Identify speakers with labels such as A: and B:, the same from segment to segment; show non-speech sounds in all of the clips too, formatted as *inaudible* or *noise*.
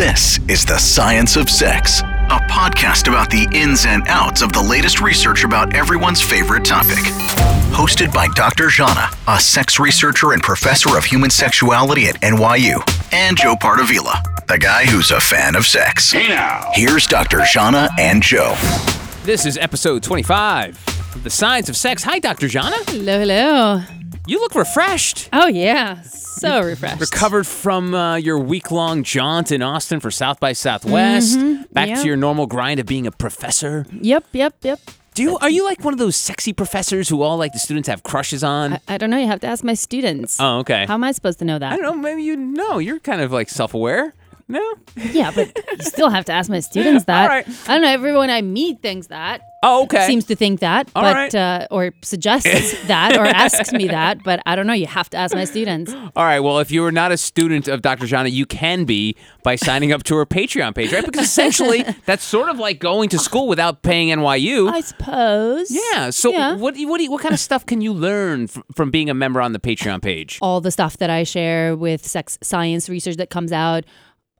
A: This is The Science of Sex, a podcast about the ins and outs of the latest research about everyone's favorite topic. Hosted by Dr. Zhana, a sex researcher and professor of human sexuality at NYU, and Joe Pardavila, the guy who's a fan of sex.
B: Hey now.
A: Here's Dr. Zhana and Joe.
C: This is episode 25 of The Science of Sex. Hi, Dr. Zhana.
D: Hello, hello.
C: You look refreshed.
D: Oh yeah, so refreshed.
C: Recovered from uh, your week long jaunt in Austin for South by Southwest. Back
D: yep.
C: to your normal grind of being a professor.
D: Yep, yep, yep.
C: Do you, are you like one of those sexy professors who all like the students have crushes on?
D: I, I don't know. You have to ask my students.
C: oh, okay.
D: How am I supposed to know that?
C: I don't know. Maybe you know. You're kind of like self aware. No?
D: Yeah, but you still have to ask my students *laughs* that.
C: All right.
D: I don't know. Everyone I meet thinks that.
C: Oh, okay.
D: Seems to think that,
C: All
D: but
C: right.
D: uh, or suggests *laughs* that, or asks me that. But I don't know. You have to ask my students.
C: All right. Well, if you are not a student of Dr. Zhana, you can be by signing up to her Patreon page, right? Because essentially, *laughs* that's sort of like going to school without paying NYU.
D: I suppose.
C: Yeah. So
D: Yeah.
C: what what do you- what kind of stuff can you learn from being a member on the Patreon page?
D: all the stuff that I share with sex science research that comes out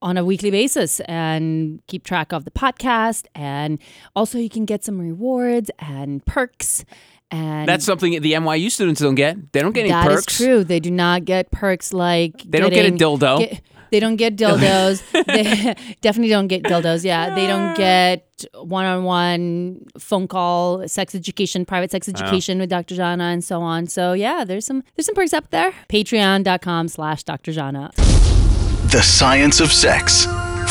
D: on a weekly basis and keep track of the podcast and also you can get some rewards and perks and
C: That's something the NYU students don't get. They don't get any
D: that
C: perks.
D: That is true. They do not get perks like
C: They don't get a dildo.
D: get- they don't get *laughs* dildos. *laughs* they *laughs* definitely don't get dildos. Yeah, they don't get one-on-one phone call, sex education, private sex education with Dr. Zhana, and so on. So yeah, there's some there's some perks up there. Patreon.com/slash Dr. Zhana.
A: The Science of Sex.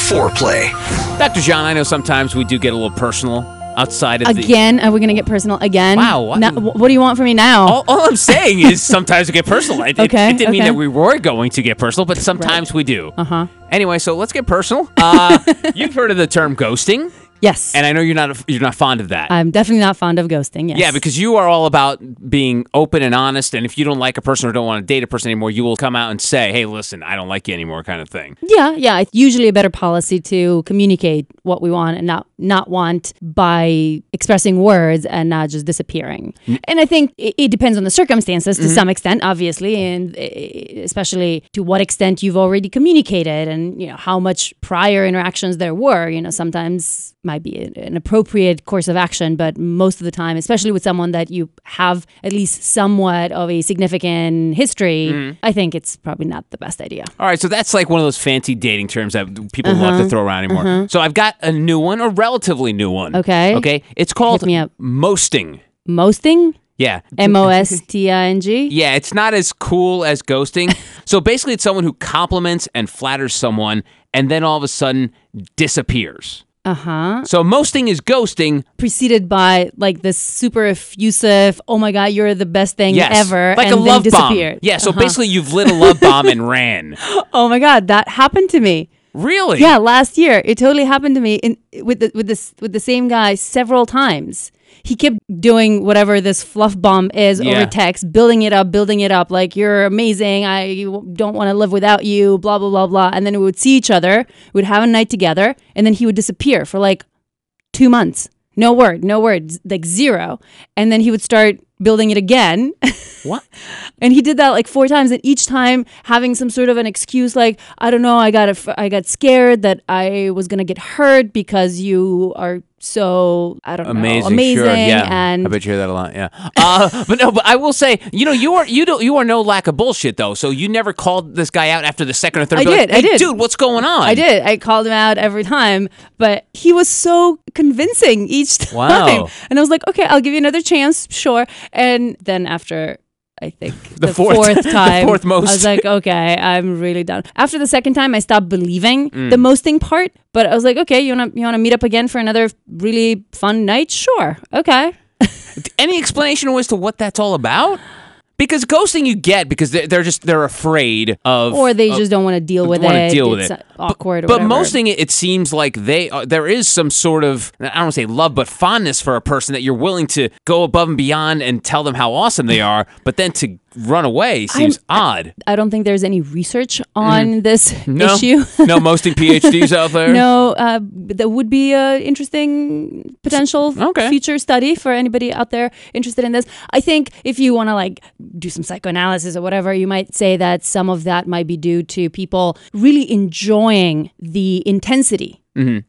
A: Foreplay.
C: Dr. John, I know sometimes we do get a little personal outside of the.
D: Again, are we gonna get personal again?
C: Wow, what-
D: No, what do you want from me now?
C: All, all I'm saying is *laughs* sometimes we get personal. It, it-
D: Okay,
C: it, didn't mean that we were going to get personal, but sometimes we do.
D: Uh huh.
C: Anyway, so let's get personal. *laughs* Uh, you've heard of the term ghosting,
D: Yes.
C: and I know you're not you're not fond of that.
D: I'm definitely not fond of ghosting. Yes.
C: Yeah, because you are all about being open and honest. And if you don't like a person or don't want to date a person anymore, you will come out and say, hey, listen, I don't like you anymore, kind of thing.
D: Yeah, yeah. It's usually a better policy to communicate what we want and not not want by expressing words and not just disappearing. And I think it, it depends on the circumstances to some extent, obviously, and eh, especially to what extent you've already communicated and you know how much prior interactions there were. You know, sometimes might be an- appropriate course of action, but most of the time, especially with someone that you have at least somewhat of a significant history, mm-hmm. I think it's probably not the best idea.
C: All right, so that's like one of those fancy dating terms that people love to uh-huh. throw around anymore. Uh-huh. So I've got a new one, a relatively new one.
D: Okay.
C: Okay. It's called mosting.
D: Mosting?
C: Yeah.
D: M O S T I N G? *laughs*
C: Yeah, it's not as cool as ghosting. so basically, it's someone who compliments and flatters someone and then all of a sudden disappears.
D: Uh huh.
C: So mosting is ghosting.
D: Preceded by like this super effusive, oh my God, you're the best thing
C: Yes.
D: ever.
C: Like
D: and
C: a
D: then
C: love bomb. Yeah, so
D: Uh-huh.
C: basically, you've lit a love bomb and *laughs* ran.
D: Oh my God, that happened to me.
C: Really?
D: Yeah, last year. It totally happened to me in, with, the, with, this, with the same guy several times. He kept doing whatever this fluff bomb is
C: Yeah.
D: over text, building it up, building it up. Like, you're amazing. I don't want to live without you, blah, blah, blah, blah. And then we would see each other, we'd have a night together, and then he would disappear for like two months. No word, no word, like zero. And then he would start building it again. *laughs*
C: What?
D: and he did that like four times and each time having some sort of an excuse like I don't know, I got a, I got scared that I was going to get hurt because you are so I don't
C: Amazing,
D: know, amazing
C: sure, yeah.
D: and
C: I bet you hear that a lot, yeah. Uh, *laughs* but no, but I will say, you know, you are you don't you are no lack of bullshit though. So you never called this guy out after the second or third.
D: I
C: be like,
D: did, I did.
C: dude. What's going on?
D: I did. I called him out every time, but he was so convincing each *laughs* time.
C: Wow.
D: And I was like, okay, I'll give you another chance, sure. And then after, I think *laughs*
C: The
D: the,
C: fourth-
D: fourth, *laughs*
C: the
D: time,
C: fourth most.
D: I was like, okay, I'm really done. After the second time, I stopped believing
C: Mm.
D: the mosting part. But I was like, okay, you wanna you wanna meet up again for another really fun night? Sure, okay. *laughs*
C: Any explanation as to what that's all about? Because ghosting you get because they're, they're just they're afraid of
D: Or they
C: of-
D: just don't want to deal with
C: wanna
D: it.
C: deal with
D: it's
C: it.
D: Awkward. or
C: But
D: whatever.
C: mosting it, it seems like they uh, there is some sort of I don't want to say love, but fondness for a person that you're willing to go above and beyond and tell them how awesome they are, but then to run away seems odd.
D: I don't think there's any research on this
C: Mm-hmm. *laughs* No,
D: issue.
C: no mosting PhDs out there.
D: No, uh, that would be a interesting potential
C: Okay.
D: future study for anybody out there interested in this. I think if you want to like do some psychoanalysis or whatever, you might say that some of that might be due to people really enjoying enjoying the intensity.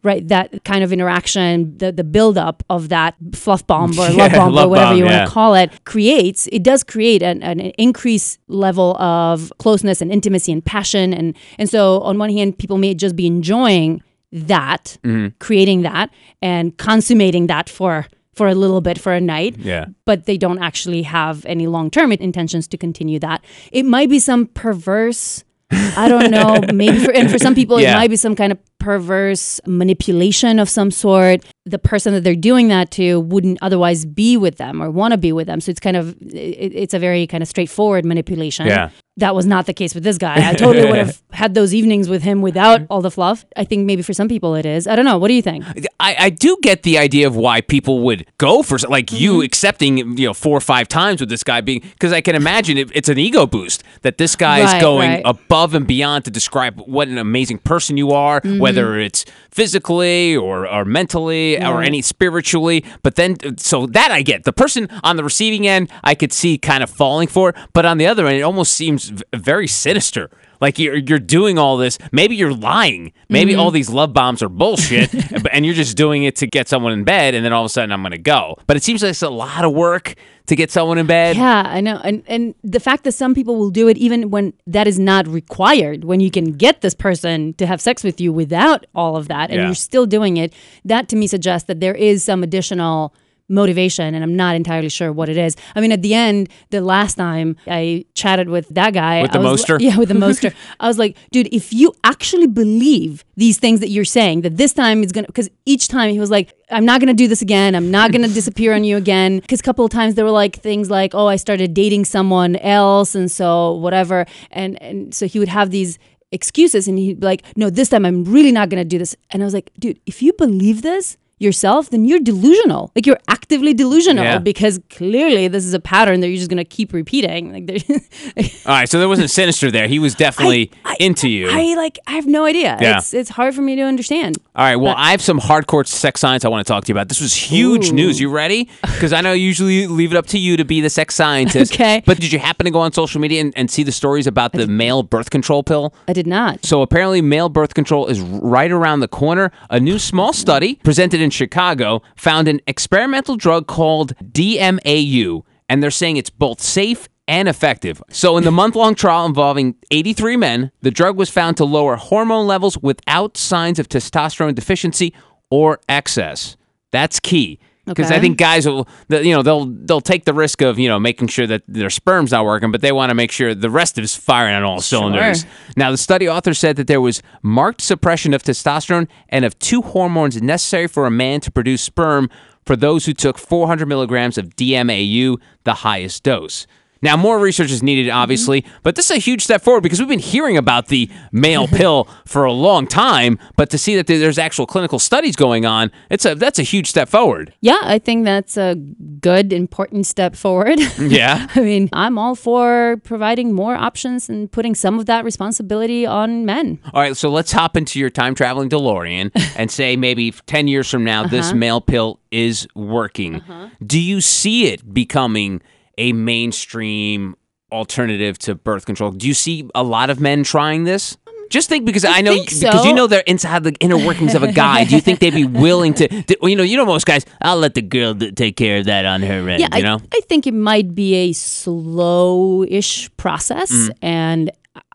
D: Right, that kind of interaction, the the buildup of that fluff bomb or *laughs* love bomb
C: love
D: or whatever
C: bomb,
D: you
C: yeah.
D: want to call it creates. It does create an, an increased level of closeness and intimacy and passion, and and so on one hand, people may just be enjoying that,
C: Mm-hmm.
D: creating that, and consummating that for for a little bit for a night
C: Yeah.
D: but they don't actually have any long term intentions to continue that. It might be some perverse, I don't know, *laughs* maybe for, and for some people,
C: Yeah.
D: it might be some kind of perverse manipulation of some sort. The person that they're doing that to wouldn't otherwise be with them or want to be with them. So it's kind of, it, it's a very kind of straightforward manipulation.
C: Yeah.
D: That was not the case with this guy. I totally would have *laughs* had those evenings with him without all the fluff. I think maybe for some people it is. I don't know. What do you think?
C: I, I do get the idea of why people would go for like
D: Mm-hmm.
C: you accepting you know four or five times with this guy being because I can imagine it, it's an ego boost that this guy is going
D: right.
C: above and beyond to describe what an amazing person you are,
D: Mm-hmm.
C: whether it's physically or, or mentally or any spiritually. But then so that I get the person on the receiving end I could see kind of falling for, but on the other end it almost seems very sinister. Like you're you're doing all this. Maybe you're lying. Maybe
D: Mm-hmm.
C: all these love bombs are bullshit, *laughs* and you're just doing it to get someone in bed, and then all of a sudden I'm gonna go. But it seems like it's a lot of work to get someone in bed.
D: Yeah, I know. And and the fact that some people will do it even when that is not required, when you can get this person to have sex with you without all of that and
C: Yeah.
D: you're still doing it, that to me suggests that there is some additional motivation and I'm not entirely sure what it is. I mean at the end, the last time I chatted with that guy
C: With the
D: I was,
C: moster?
D: Yeah, with the *laughs* moster. I was like, dude, if you actually believe these things that you're saying, that this time it's gonna because each time he was like, I'm not gonna do this again. I'm not gonna disappear on you again. Because a couple of times there were like things like, oh, I started dating someone else, and so whatever, and and so he would have these excuses, and he'd be like, no, this time I'm really not gonna do this. And I was like, dude, if you believe this yourself, then you're delusional. Like you're actively delusional
C: Yeah.
D: because clearly this is a pattern that you're just gonna keep repeating. Like there. *laughs*
C: All right, so there wasn't sinister there. He was definitely
D: I-
C: into you.
D: I like I have no idea.
C: Yeah.
D: It's it's hard for me to understand.
C: All right, well,
D: But-
C: I have some hardcore sex science I want to talk to you about. This was huge
D: Ooh.
C: news. You ready? *laughs* Because I know you usually leave it up to you to be the sex scientist.
D: Okay.
C: But did you happen to go on social media and, and see the stories about the male birth control pill?
D: I did not.
C: So apparently, male birth control is right around the corner. A new small study presented in Chicago found an experimental drug called DMAU, and they're saying it's both safe and effective. So, in the month long trial involving 83 men, the drug was found to lower hormone levels without signs of testosterone deficiency or excess. That's key. Because I think guys will, you know, they'll they'll take the risk of you know making sure that their sperm's not working, but they want to make sure the rest is firing on all cylinders. Now, the study author said that there was marked suppression of testosterone and of two hormones necessary for a man to produce sperm for those who took 400 milligrams of DMAU, the highest dose. Now, more research is needed, obviously, but this is a huge step forward because we've been hearing about the male *laughs* pill for a long time. But to see that there's actual clinical studies going on, it's a that's a huge step forward.
D: Yeah, I think that's a good, important step forward. *laughs*
C: Yeah.
D: I mean, I'm all for providing more options and putting some of that responsibility on men.
C: All right, so let's hop into your time traveling DeLorean *laughs* and say maybe 10 years from now, this uh-huh. male pill is working. Uh-huh. Do you see it becoming a mainstream alternative to birth control? Do you see a lot of men trying this? Just think because I, know
D: think
C: because you know they're inside the inner workings of a guy. Do you think they'd be willing to? to you know, you know most guys. I'll let the girl d- take care of that on her end.
D: Yeah,
C: you
D: I,
C: know.
D: I think it might be a slow-ish process,
C: Mm.
D: and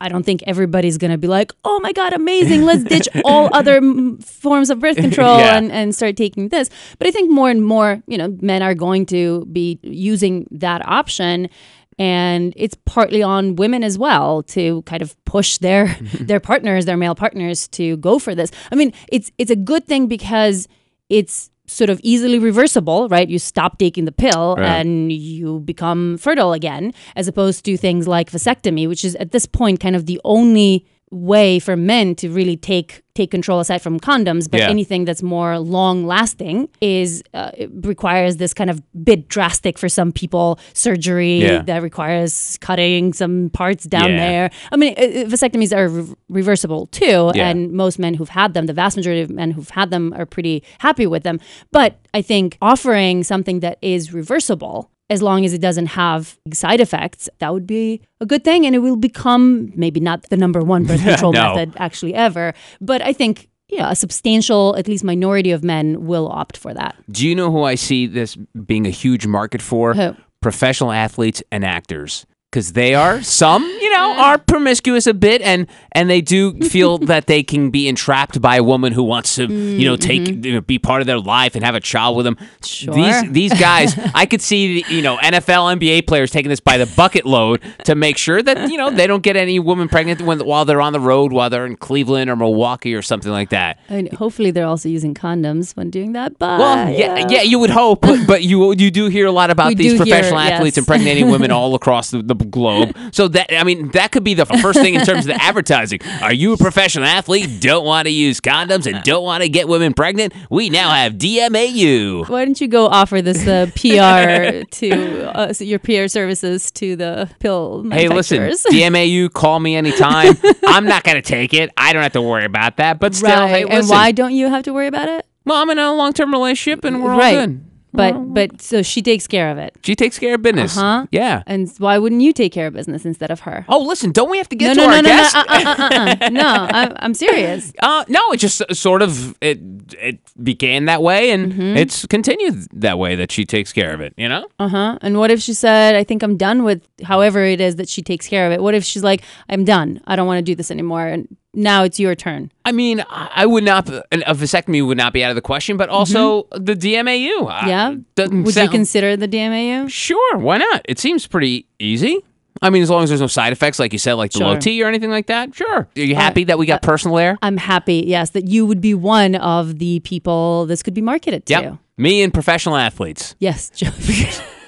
D: I don't think everybody's gonna be like, "Oh my god, amazing! Let's *laughs* ditch all other mm, forms of birth control
C: Yeah.
D: and, and start taking this." But I think more and more, you know, men are going to be using that option. And it's partly on women as well to kind of push their *laughs* their partners, their male partners, to go for this. I mean, it's it's a good thing because it's sort of easily reversible, right? You stop taking the pill and you become fertile again, as opposed to things like vasectomy, which is at this point kind of the only way for men to really take take control aside from condoms but
C: Yeah.
D: anything that's more long lasting is uh, requires this kind of bit drastic for some people surgery
C: Yeah.
D: that requires cutting some parts down
C: Yeah.
D: there i mean uh, uh, vasectomies are re- reversible too and most men who've had them the vast majority of men who've had them are pretty happy with them but i think offering something that is reversible as long as it doesn't have side effects, that would be a good thing. And it will become maybe not the number one birth *laughs* control
C: No.
D: method actually ever. But I think, yeah, a substantial, at least minority of men will opt for that.
C: Do you know who I see this being a huge market for?
D: Who?
C: Professional athletes and actors. Because they are some, you know, are promiscuous a bit, and and they do feel *laughs* that they can be entrapped by a woman who wants to, you know, take mm-hmm. you know, be part of their life and have a child with them.
D: Sure.
C: These these guys, *laughs* I could see, you know, NFL, NBA players taking this by the bucket load to make sure that you know they don't get any woman pregnant when while they're on the road, while they're in Cleveland or Milwaukee or something like that.
D: And hopefully they're also using condoms when doing that. But
C: Well, yeah, yeah, you would hope, but, but you you do hear a lot about
D: We
C: these
D: do hear,
C: professional athletes
D: yes.
C: impregnating women *laughs* all across the, the globe. So that I mean, that could be the first thing in terms of the advertising. Are you a professional athlete? Don't want to use condoms and don't want to get women pregnant? We now have DMAU.
D: Why don't you go offer this uh, *laughs* PR to uh, your PR services to the pill
C: Hey, listen. DMAU, *laughs* call me anytime. I'm not gonna take it. I don't have to worry about that. But still,
D: right.
C: hey,
D: and why don't you have to worry about it?
C: Well, I'm in a long term relationship and we're
D: right.
C: all good.
D: But but so she takes care of it.
C: She takes care of business.
D: Uh-huh.
C: Yeah.
D: And why wouldn't you take care of business instead of her?
C: Oh, listen, don't we have to get
D: no,
C: to
D: no,
C: our
D: no,
C: guest?
D: no, uh, uh, uh, uh. no. *laughs* I'm, I'm serious.
C: Uh, no, it just sort of it it began that way, and
D: Mm-hmm.
C: it's continued that way that she takes care of it. You know,
D: Uh huh. And what if she said, "I think I'm done with however it is that she takes care of it"? What if she's like, "I'm done. I don't want to do this anymore," and now it's your turn.
C: I mean, I I would not a vasectomy would not be out of the question, but also the DMAU. uh,
D: Mm-hmm. Yeah.
C: doesn't
D: Would you consider the DMAU?
C: Sure, why not? It seems pretty easy. I mean, as long as there's no side effects, like you said, like the low T or anything like that. Sure. Are you happy that we got personal air?
D: I'm happy, yes, that you would be one of the people this could be marketed to.
C: Yep. Me and professional athletes.
D: Yes, *laughs* Joe.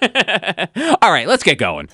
D: *laughs*
C: All right, let's get going.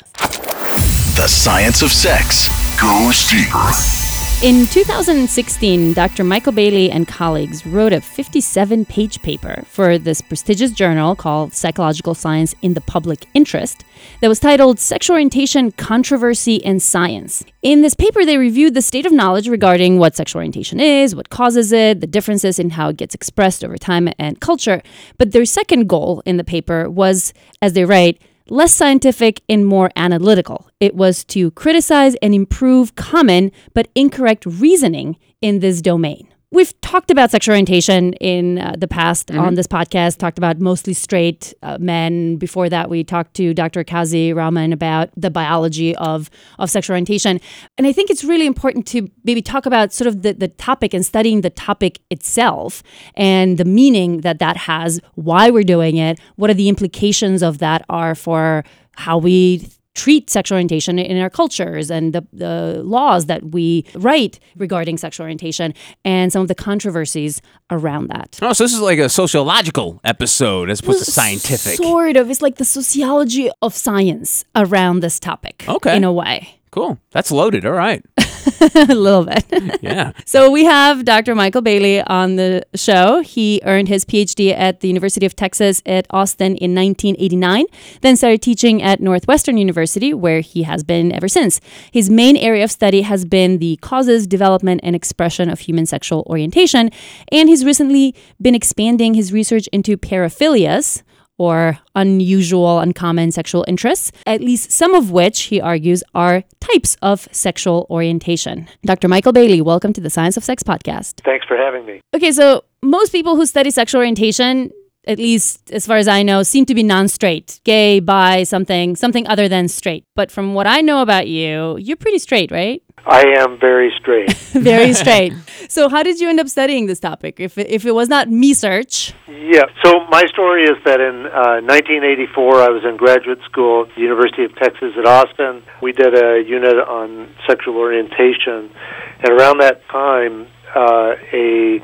A: The science of sex goes deeper.
D: In 2016, Dr. Michael Bailey and colleagues wrote a 57 page paper for this prestigious journal called Psychological Science in the Public Interest that was titled Sexual Orientation, Controversy, and Science. In this paper, they reviewed the state of knowledge regarding what sexual orientation is, what causes it, the differences in how it gets expressed over time and culture. But their second goal in the paper was, as they write, less scientific and more analytical. It was to criticize and improve common but incorrect reasoning in this domain. We've talked about sexual orientation in uh, the past on this podcast, talked about mostly straight uh, men. Before that, we talked to Dr. Kazi Rahman about the biology of, of sexual orientation. And I think it's really important to maybe talk about sort of the, the topic and studying the topic itself and the meaning that that has, why we're doing it, what are the implications of that are for how we treat sexual orientation in our cultures and the, the laws that we write regarding sexual orientation and some of the controversies around that.
C: Oh, so this is like a sociological episode as opposed to scientific.
D: Sort of. It's like the sociology of science around this topic.
C: Okay.
D: In a way.
C: Cool. That's loaded. All right. *laughs* *laughs*
D: a little bit. *laughs*
C: Yeah.
D: So we have Dr. Michael Bailey on the show. He earned his PhD at the University of Texas at Austin in 1989, then started teaching at Northwestern University, where he has been ever since. His main area of study has been the causes, development, and expression of human sexual orientation, and he's recently been expanding his research into paraphilias or unusual, uncommon sexual interests, at least some of which, he argues, are types of sexual orientation. Dr. Michael Bailey, welcome to the Science of Sex podcast.
B: Thanks for having me.
D: Okay, so most people who study sexual orientation, at least as far as I know, seem to be non-straight, gay, bi, something, something other than straight. But from what I know about you, you're pretty straight, right?
B: I am very straight. *laughs*
D: Very *laughs* straight. so how did you end up studying this topic? If it, if it was not me search,
B: yeah. So my story is that in uh, 1984, I was in graduate school at the University of Texas at Austin. We did a unit on sexual orientation, and around that time, uh, a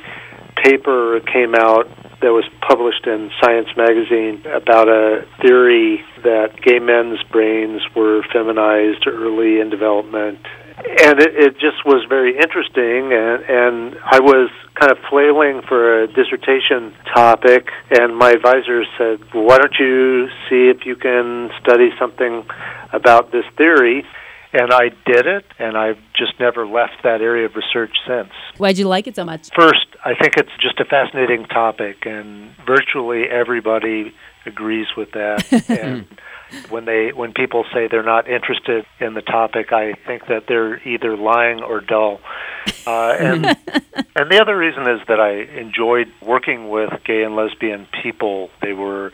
B: paper came out that was published in Science magazine about a theory that gay men's brains were feminized early in development. And it, it just was very interesting, and, and I was kind of flailing for a dissertation topic, and my advisor said, well, Why don't you see if you can study something about this theory? And I did it, and I've just never left that area of research since.
D: why'd you like it so much?
B: First, I think it's just a fascinating topic, and virtually everybody agrees with that. *laughs* and when they when people say they're not interested in the topic, I think that they're either lying or dull. Uh, and *laughs* and the other reason is that I enjoyed working with gay and lesbian people. They were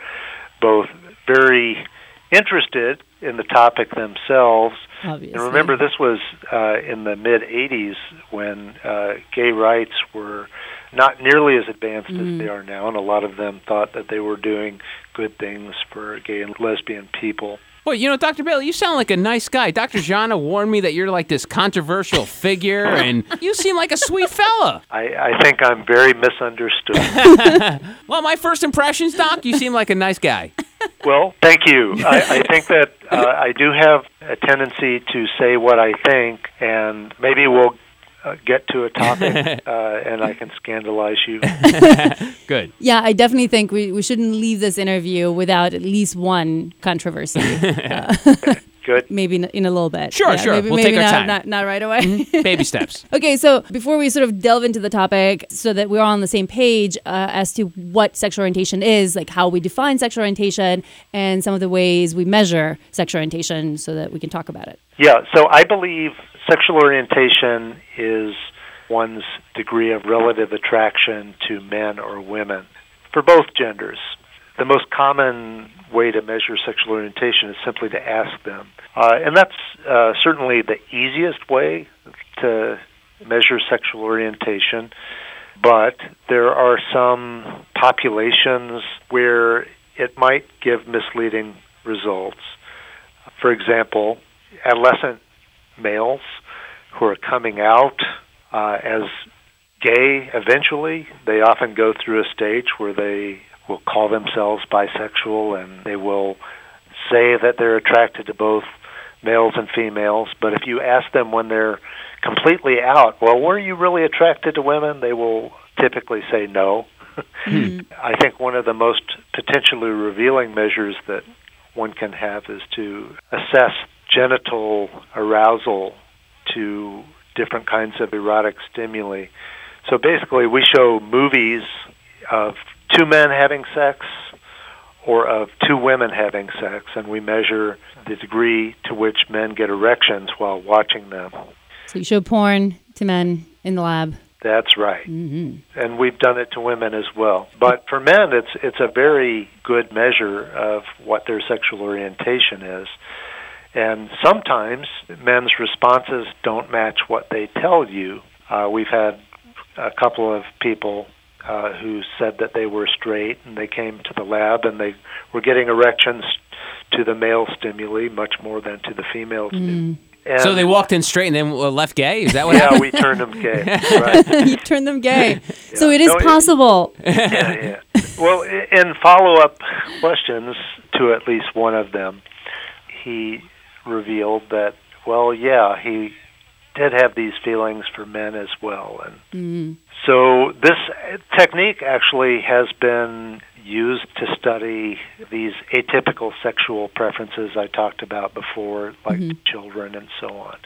B: both very interested in the topic themselves.
D: Obviously.
B: And remember, this was uh, in the mid 80s when uh, gay rights were not nearly as advanced as they are now, and a lot of them thought that they were doing good things for gay and lesbian people.
C: Well, you know, Dr. Bailey, you sound like a nice guy. Dr. Zhana warned me that you're like this controversial *laughs* figure, and you seem like a sweet fella.
B: I, I think I'm very misunderstood. *laughs*
C: Well, my first impressions, Doc, you seem like a nice guy. *laughs*
B: well, thank you. I, I think that uh, I do have a tendency to say what I think, and maybe we'll uh, get to a topic *laughs* uh, and I can scandalize you. *laughs*
C: Good.
D: Yeah, I definitely think we, we shouldn't leave this interview without at least one controversy. *laughs*
B: Good.
D: maybe in, in a little bit.
C: Sure,
D: Yeah,
C: sure.
D: Maybe,
C: We'll
D: maybe
C: take our
D: not,
C: time.
D: Not, not right away.
C: Baby steps.
D: Okay, so before we sort of delve into the topic, so that we're all on the same page uh, as to what sexual orientation is, like how we define sexual orientation, and some of the ways we measure sexual orientation, so that we can talk about it.
B: Yeah, so I believe sexual orientation is one's degree of relative attraction to men or women for both genders. The most common way to measure sexual orientation is simply to ask them. Uh, and that's uh, certainly the easiest way to measure sexual orientation, but there are some populations where it might give misleading results. For example, adolescent males who are coming out uh, as gay eventually, they often go through a stage where they will call themselves bisexual and they will say that they're attracted to both males and females. But if you ask them when they're completely out, well, were you really attracted to women? They will typically say no. *laughs* I think one of the most potentially revealing measures that one can have is to assess genital arousal to different kinds of erotic stimuli. So basically, we show movies of two men having sex or of two women having sex, and we measure the degree to which men get erections while watching them.
D: So you show porn to men in the lab.
B: That's right, mm-hmm. and we've done it to women as well. But for men, it's it's a very good measure of what their sexual orientation is. And sometimes men's responses don't match what they tell you. Uh, we've had a couple of people uh, who said that they were straight, and they came to the lab and they were getting erections to the male stimuli much more than to the female stimuli. And
C: So they walked in straight and then left gay? Is that what
B: yeah,
C: happened?
B: we turned them gay. *laughs* Right. *laughs*
D: you turn them gay. So it is
B: No, it-
D: possible. *laughs*
B: yeah, yeah. Well, in follow-up questions to at least one of them, he revealed that, well, yeah, he did have these feelings for men as well, and mm-hmm. so this technique actually has been used to study these atypical sexual preferences I talked about before, like mm-hmm. children and so on.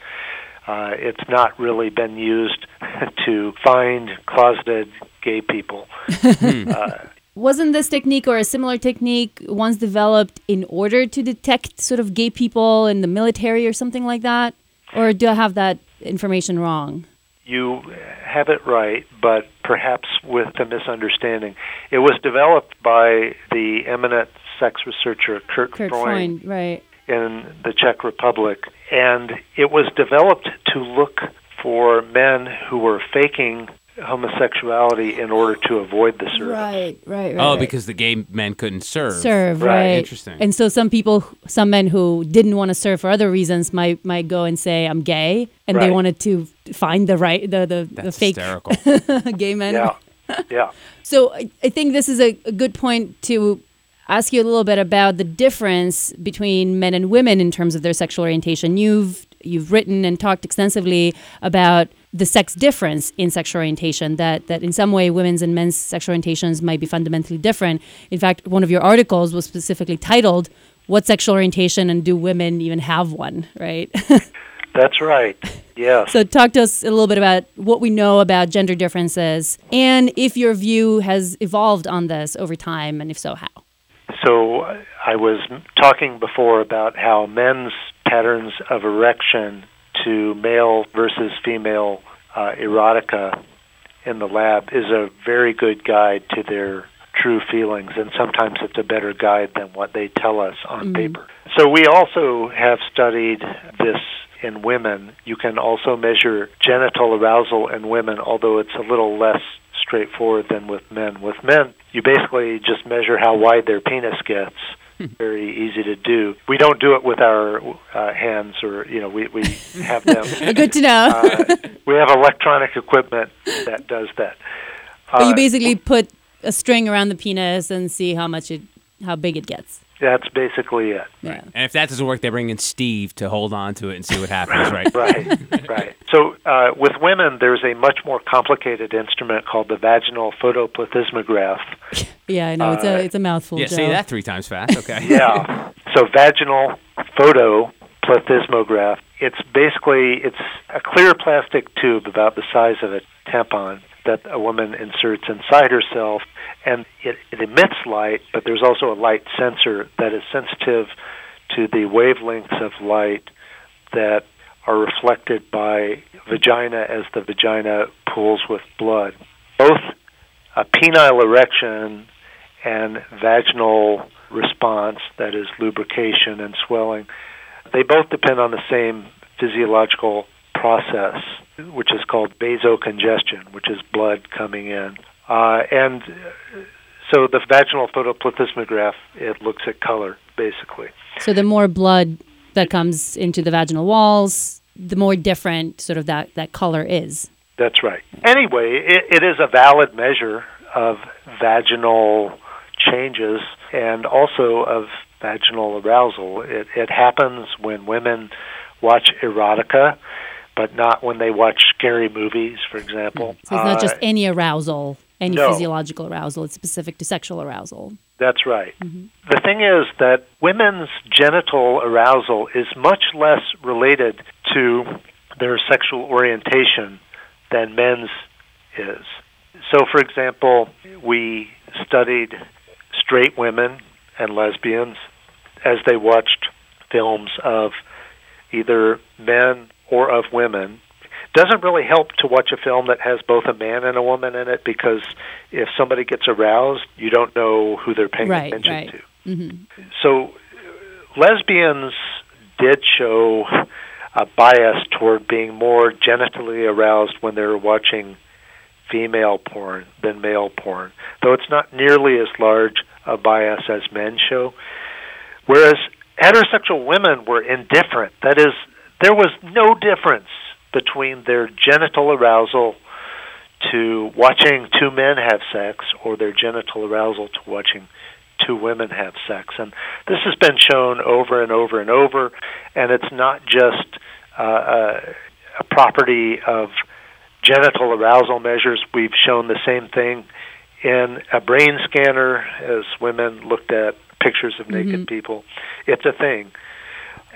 B: Uh, it's not really been used *laughs* to find closeted gay people. Hmm.
D: Uh, Wasn't this technique or a similar technique once developed in order to detect sort of gay people in the military or something like that? Or do I have that information wrong?
B: You have it right, but perhaps with a misunderstanding. It was developed by the eminent sex researcher Kurt,
D: Kurt
B: Freund
D: Freund, right.
B: in the Czech Republic, and it was developed to look for men who were faking homosexuality in order to avoid the service.
D: Right, right, right.
C: Oh,
D: right.
C: because the gay men couldn't serve.
D: serve,
B: Right.
D: right?
C: Interesting.
D: And so some people, some men who didn't want to serve for other reasons, might might go and say, "I'm gay," and they wanted to find the right, the the, the fake
C: hysterical. *laughs*
D: gay men.
B: Yeah, yeah. *laughs*
D: So I, I think this is a, a good point to ask you a little bit about the difference between men and women in terms of their sexual orientation. You've you've written and talked extensively about the sex difference in sexual orientation that that in some way women's and men's sexual orientations might be fundamentally different. In fact, one of your articles was specifically titled what sexual orientation and do women even have one, right? *laughs*
B: That's right. Yes.
D: So, talk to us a little bit about what we know about gender differences and if your view has evolved on this over time, and if so, how.
B: So I was talking before about how men's patterns of erection to male versus female uh, erotica in the lab is a very good guide to their true feelings, and sometimes it's a better guide than what they tell us on mm-hmm. paper. So we also have studied this in women. You can also measure genital arousal in women, although it's a little less straightforward than with men. With men, you basically just measure how wide their penis gets. Very easy to do. We don't do it with our uh, hands, or you know, we we have them. *laughs*
D: Good to know. uh,
B: we have electronic equipment that does that.
D: But you uh, basically put a string around the penis and see how much it, how big it gets.
B: That's basically it.
C: Yeah. And if that doesn't work, they bring in Steve to hold on to it and see what happens, *laughs* right?
B: right, right. So uh, with women, there's a much more complicated instrument called the vaginal photoplethysmograph. *laughs*
D: yeah, I know. It's a it's a mouthful.
C: Yeah,
D: Joe.
C: say that three times fast. Okay. *laughs*
B: yeah. So vaginal photoplethysmograph. It's basically it's a clear plastic tube about the size of a tampon that a woman inserts inside herself, and it, it emits light, but there's also a light sensor that is sensitive to the wavelengths of light that are reflected by vagina as the vagina pools with blood. Both a penile erection and vaginal response, that is lubrication and swelling, they both depend on the same physiological process which is called vasocongestion, which is blood coming in. Uh, and so the vaginal photoplethysmograph, it looks at color, basically.
D: So the more blood that comes into the vaginal walls, the more different sort of that, that color is.
B: That's right. Anyway, it, it is a valid measure of vaginal changes and also of vaginal arousal. It, it happens when women watch erotica but not when they watch scary movies, for example.
D: So it's not uh, just any arousal, any no. physiological arousal. It's specific to sexual arousal.
B: That's right. Mm-hmm. The thing is that women's genital arousal is much less related to their sexual orientation than men's is. So, for example, we studied straight women and lesbians as they watched films of either men or of women. Doesn't really help to watch a film that has both a man and a woman in it because if somebody gets aroused, you don't know who they're paying
D: right,
B: attention
D: right.
B: to. Mm-hmm. So, lesbians did show a bias toward being more genitally aroused when they're watching female porn than male porn, though it's not nearly as large a bias as men show. Whereas heterosexual women were indifferent. That is, there was no difference between their genital arousal to watching two men have sex or their genital arousal to watching two women have sex. And this has been shown over and over and over, and it's not just uh, a, a property of genital arousal measures. We've shown the same thing in a brain scanner as women looked at pictures of naked mm-hmm. people. It's a thing.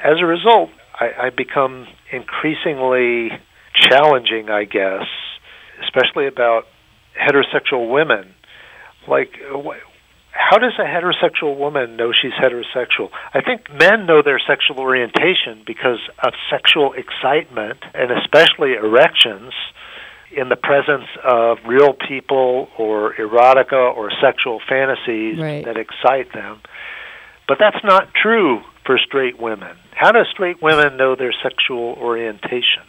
B: As a result, I, I become increasingly challenging, I guess, especially about heterosexual women. Like, how does a heterosexual woman know she's heterosexual? I think men know their sexual orientation because of sexual excitement and especially erections in the presence of real people or erotica or sexual fantasies
D: right.
B: that excite them. But that's not true for straight women. How do straight women know their sexual orientation?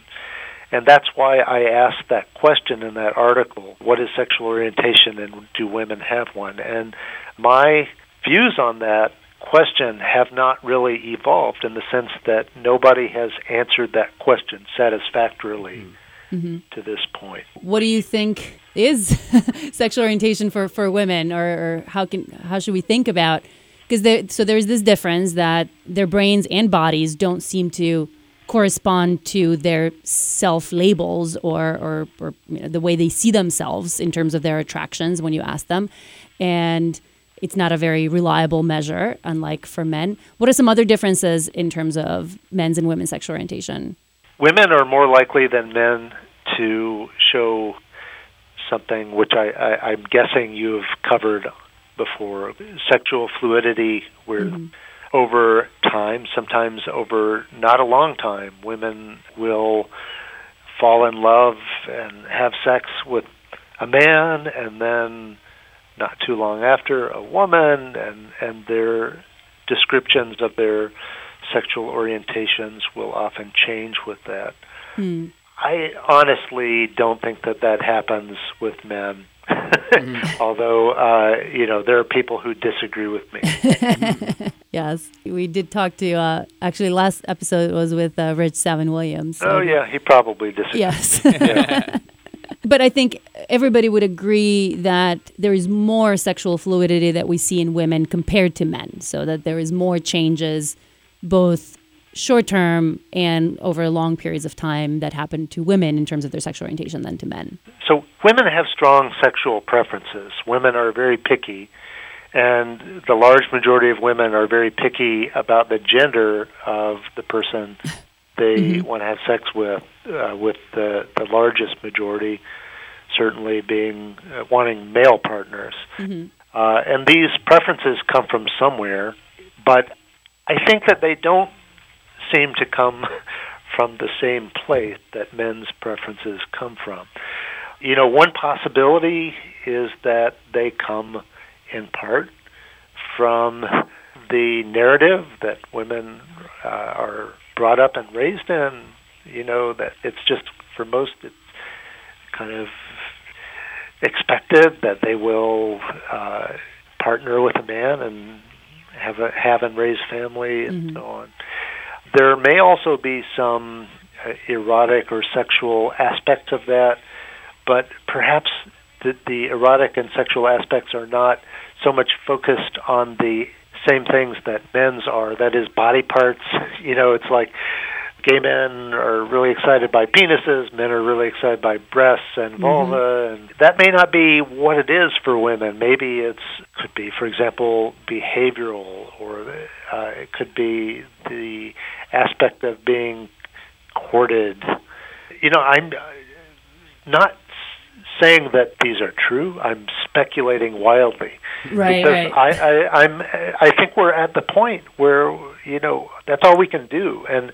B: And that's why I asked that question in that article what is sexual orientation and do women have one? And my views on that question have not really evolved in the sense that nobody has answered that question satisfactorily mm-hmm. to this point.
D: What do you think is *laughs* sexual orientation for, for women, or, or how can how should we think about because there, so there's this difference that their brains and bodies don't seem to correspond to their self labels or or, or you know, the way they see themselves in terms of their attractions when you ask them, and it's not a very reliable measure, unlike for men. What are some other differences in terms of men's and women's sexual orientation?
B: Women are more likely than men to show something which I, I, I'm guessing you've covered before. Sexual fluidity, where mm-hmm. over time, sometimes over not a long time, women will fall in love and have sex with a man, and then not too long after, a woman, and and their descriptions of their sexual orientations will often change with that. Hmm. I honestly don't think that that happens with men. Mm-hmm. *laughs* Although, uh, you know, there are people who disagree with me. *laughs*
D: yes, we did talk to, uh, actually, last episode was with uh, Ritch Savin-Williams.
B: So. Oh, yeah, he probably disagrees.
D: Yes. *laughs* yeah. But I think everybody would agree that there is more sexual fluidity that we see in women compared to men. So that there is more changes, both short term and over long periods of time, that happen to women in terms of their sexual orientation than to men.
B: So women have strong sexual preferences. Women are very picky. And the large majority of women are very picky about the gender of the person *laughs* they mm-hmm. want to have sex with, uh, with the, the largest majority certainly being uh, wanting male partners. Mm-hmm. Uh, and these preferences come from somewhere, but I think that they don't seem to come *laughs* from the same place that men's preferences come from. You know, one possibility is that they come in part from the narrative that women uh, are brought up and raised in. You know that it's just for most it's kind of expected that they will uh, partner with a man and have a have and raise family and mm-hmm. so on. There may also be some uh, erotic or sexual aspects of that, but perhaps the, the erotic and sexual aspects are not so much focused on the same things that men's are. That is body parts. *laughs* You know, it's like gay men are really excited by penises, men are really excited by breasts and mm-hmm. vulva, mm-hmm. and that may not be what it is for women. Maybe it's could be, for example, behavioral, or uh, it could be the aspect of being courted. You know, I'm not saying that these are true. I'm speculating wildly
D: right,
B: because
D: right.
B: I, I, I'm I think we're at the point where you know that's all we can do, and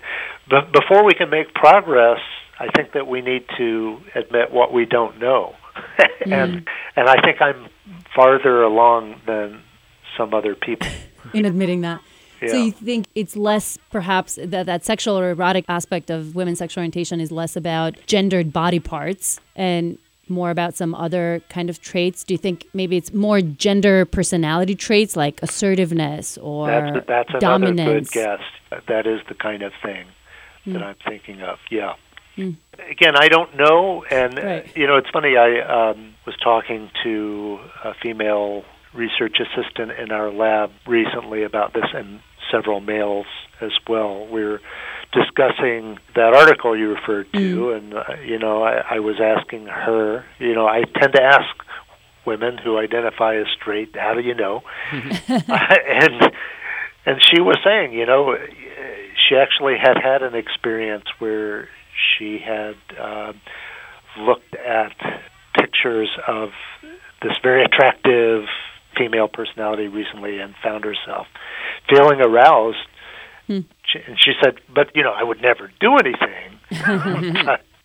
B: b- before we can make progress, I think that we need to admit what we don't know, *laughs* and mm. and I think I'm farther along than some other people *laughs*
D: in admitting that. Yeah. So you think it's less perhaps that that sexual or erotic aspect of women's sexual orientation is less about gendered body parts and more about some other kind of traits? Do you think maybe it's more gender personality traits like assertiveness or
B: that's, that's
D: dominance?
B: another good guess. That is the kind of thing mm. that. I'm thinking of. Yeah. Mm. Again, I don't know, and right. you know, it's funny. I um, was talking to a female research assistant in our lab recently about this, and several males as well. We're discussing that article you referred to, mm. and uh, you know, I, I was asking her. You know, I tend to ask women who identify as straight, "How do you know?" *laughs* *laughs* and and she was saying, you know, she actually had had an experience where she had uh, looked at pictures of this very attractive female personality recently and found herself feeling aroused Hmm. She, and she said, "But you know, I would never do anything." *laughs*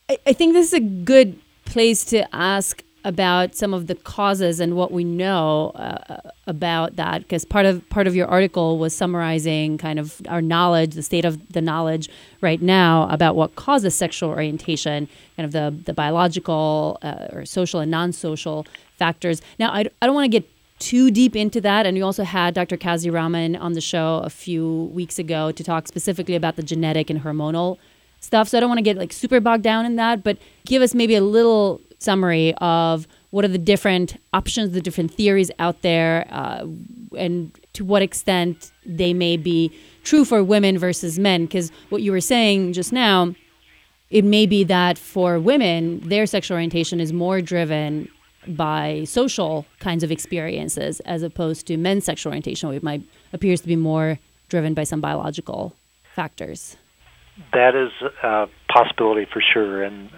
D: I, I think this is a good place to ask about some of the causes and what we know uh, about that because part of part of your article was summarizing kind of our knowledge the state of the knowledge right now about what causes sexual orientation kind of the the biological uh, or social and non-social factors now i, I don't want to get too deep into that. And we also had Dr. Kazi Rahman on the show a few weeks ago to talk specifically about the genetic and hormonal stuff. So I don't want to get like super bogged down in that, but give us maybe a little summary of what are the different options, the different theories out there, uh, and to what extent they may be true for women versus men. Because what you were saying just now, it may be that for women, their sexual orientation is more driven by social kinds of experiences as opposed to men's sexual orientation, which might appears to be more driven by some biological factors.
B: That is a possibility for sure, and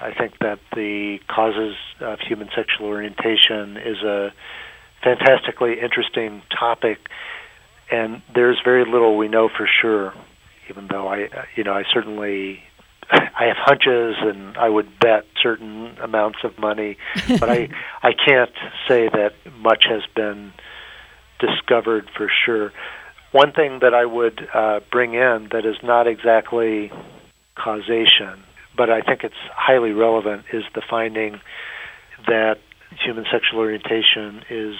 B: I think that the causes of human sexual orientation is a fantastically interesting topic, and there's very little we know for sure. Even though I, you know, I certainly I have hunches and I would bet certain amounts of money, but I *laughs* I can't say that much has been discovered for sure. One thing that I would uh, bring in that is not exactly causation, but I think it's highly relevant, is the finding that human sexual orientation is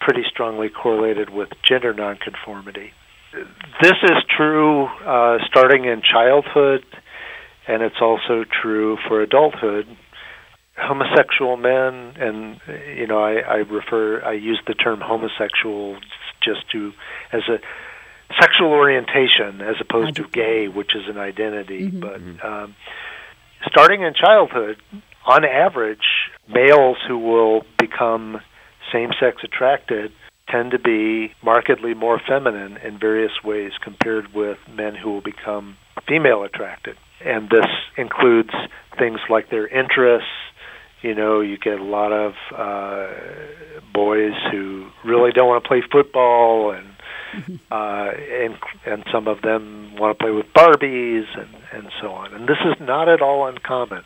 B: pretty strongly correlated with gender nonconformity. This is true uh, starting in childhood, and it's also true for adulthood. Homosexual men, and you know, I, I refer, I use the term homosexual just to as a sexual orientation as opposed to gay, which is an identity.
D: Mm-hmm.
B: But um, starting in childhood, on average, males who will become same sex attracted tend to be markedly more feminine in various ways compared with men who will become female attracted. And this includes things like their interests. You know, you get a lot of uh, boys who really don't want to play football, and *laughs* uh, and and some of them want to play with Barbies and and so on. And this is not at all uncommon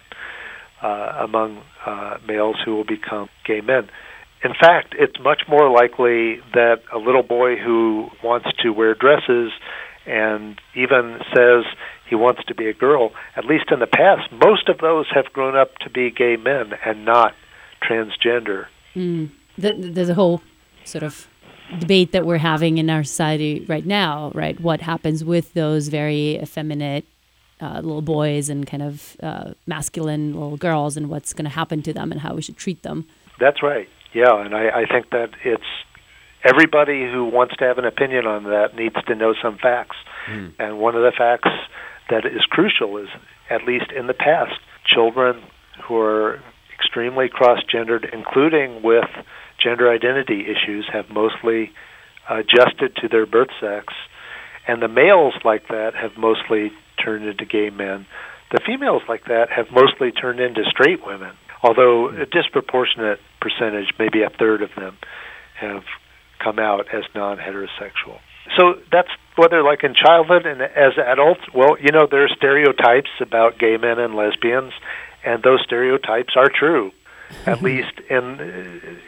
B: uh, among uh, males who will become gay men. In fact, it's much more likely that a little boy who wants to wear dresses and even says he wants to be a girl, at least in the past, most of those have grown up to be gay men and not transgender.
D: Th- There's a whole sort of debate that we're having in our society right now, right? What happens with those very effeminate uh, little boys and kind of uh, masculine little girls, and what's going to happen to them, and how we should treat them.
B: That's right. Yeah, and I, I think that it's everybody who wants to have an opinion on that needs to know some facts. And one of the facts that is crucial is, at least in the past, children who are extremely cross-gendered, including with gender identity issues, have mostly adjusted to their birth sex, and the males like that have mostly turned into gay men. The females like that have mostly turned into straight women, although a disproportionate percentage, maybe a third of them, have come out as non-heterosexual. So that's whether like in childhood and as adults. Well, you know there are stereotypes about gay men and lesbians, and those stereotypes are true, at *laughs* least in,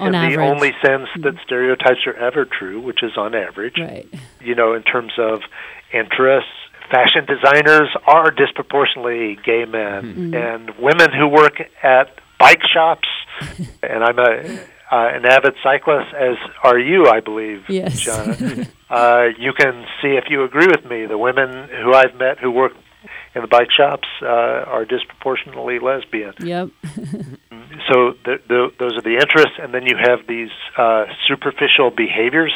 B: uh, in the only sense that stereotypes are ever true, which is on average
D: Right.
B: you know, in terms of interests. Fashion designers are disproportionately gay men, and women who work at bike shops. *laughs* and I'm a uh, an avid cyclist, as are you, I believe,
D: Yes.
B: Zhana. *laughs* uh, you can see if you agree with me. The women who I've met who work in the bike shops uh, are disproportionately lesbian
D: Yep. *laughs*
B: so the, the, those are the interests, and then you have these uh, superficial behaviors,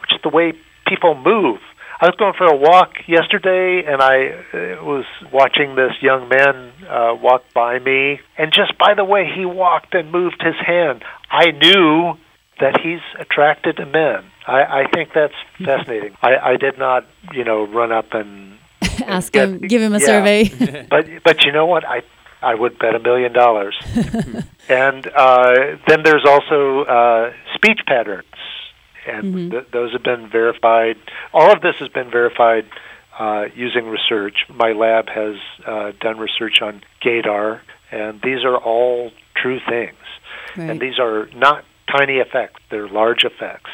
B: which is the way people move. I was going for a walk yesterday, and I uh, was watching this young man uh, walk by me, and just by the way he walked and moved his hand, I knew that he's attracted to men. I, I think that's *laughs* fascinating. I, I did not, you know, run up and *laughs*
D: Ask
B: get-
D: him, give him a
B: yeah.
D: survey. *laughs*
B: but but you know what? I I would bet a million dollars. and uh, then there's also uh, speech patterns, and th- those have been verified. All of this has been verified uh, using research. My lab has uh, done research on gaydar, and these are all true things.
D: Right.
B: And these are not tiny effects; they're large effects.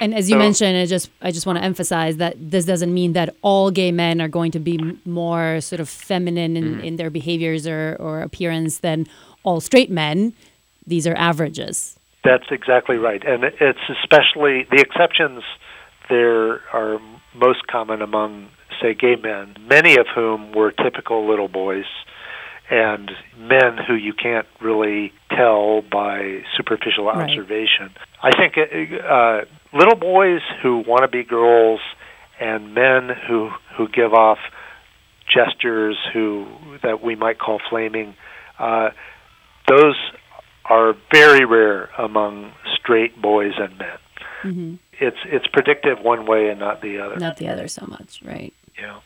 D: And as you
B: So-
D: mentioned, I just I just want to emphasize that this doesn't mean that all gay men are going to be m- more sort of feminine in, in their behaviors or, or appearance than all straight men. These are averages.
B: That's exactly right, and it's especially the exceptions. There are most common among, say, gay men, many of whom were typical little boys, and men who you can't really tell by superficial
D: Right.
B: observation. I think uh, little boys who want to be girls, and men who who give off gestures who that we might call flaming. Uh, those are very rare among straight boys and men. Mm-hmm. It's it's predictive one way and not the other.
D: Not the other so much, right?
B: Yeah.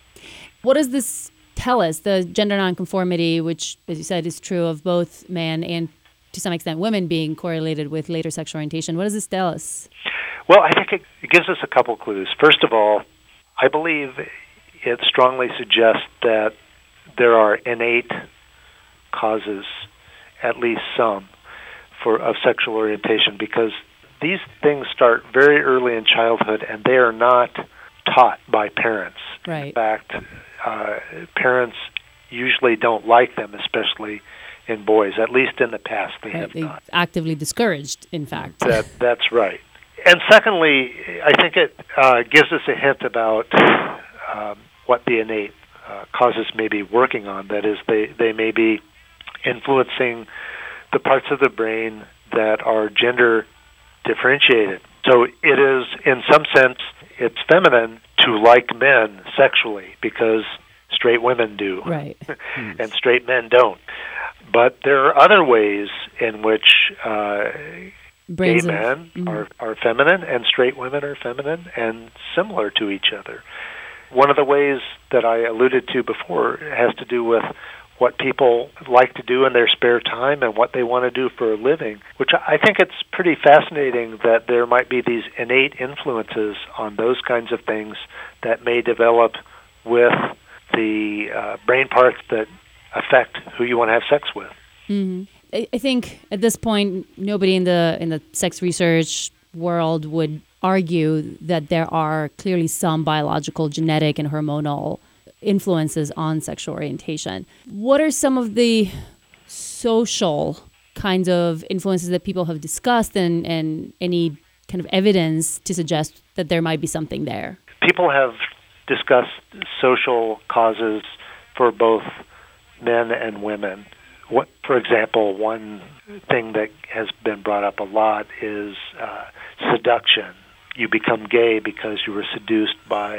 D: What does this tell us? The gender nonconformity, which, as you said, is true of both men and to some extent women being correlated with later sexual orientation. What does this tell us?
B: Well, I think it, it gives us a couple clues. First of all, I believe it strongly suggests that there are innate causes, at least some, for of sexual orientation because these things start very early in childhood and they are not taught by parents.
D: Right.
B: In fact, uh, parents usually don't like them, especially in boys. At least in the past, they
D: Right,
B: have
D: they
B: not.
D: actively discouraged, in fact.
B: That that's right. And secondly, I think it uh, gives us a hint about um, what the innate uh, causes may be working on. That is, they they may be influencing the parts of the brain that are gender differentiated. So it is, in some sense, it's feminine to like men sexually because straight women do
D: right. *laughs*
B: and straight men don't. But there are other ways in which uh, gay men are, are feminine and straight women are feminine and similar to each other. One of the ways that I alluded to before has to do with what people like to do in their spare time and what they want to do for a living, which I think it's pretty fascinating that there might be these innate influences on those kinds of things that may develop with the uh, brain parts that affect who you want to have sex with.
D: I I think at this point, nobody in the in the sex research world would argue that there are clearly some biological, genetic, and hormonal influences on sexual orientation. What are some of the social kinds of influences that people have discussed, and and any kind of evidence to suggest that there might be something there?
B: people have discussed social causes for both men and women. What, for example, one thing that has been brought up a lot is uh, seduction. You become gay because you were seduced by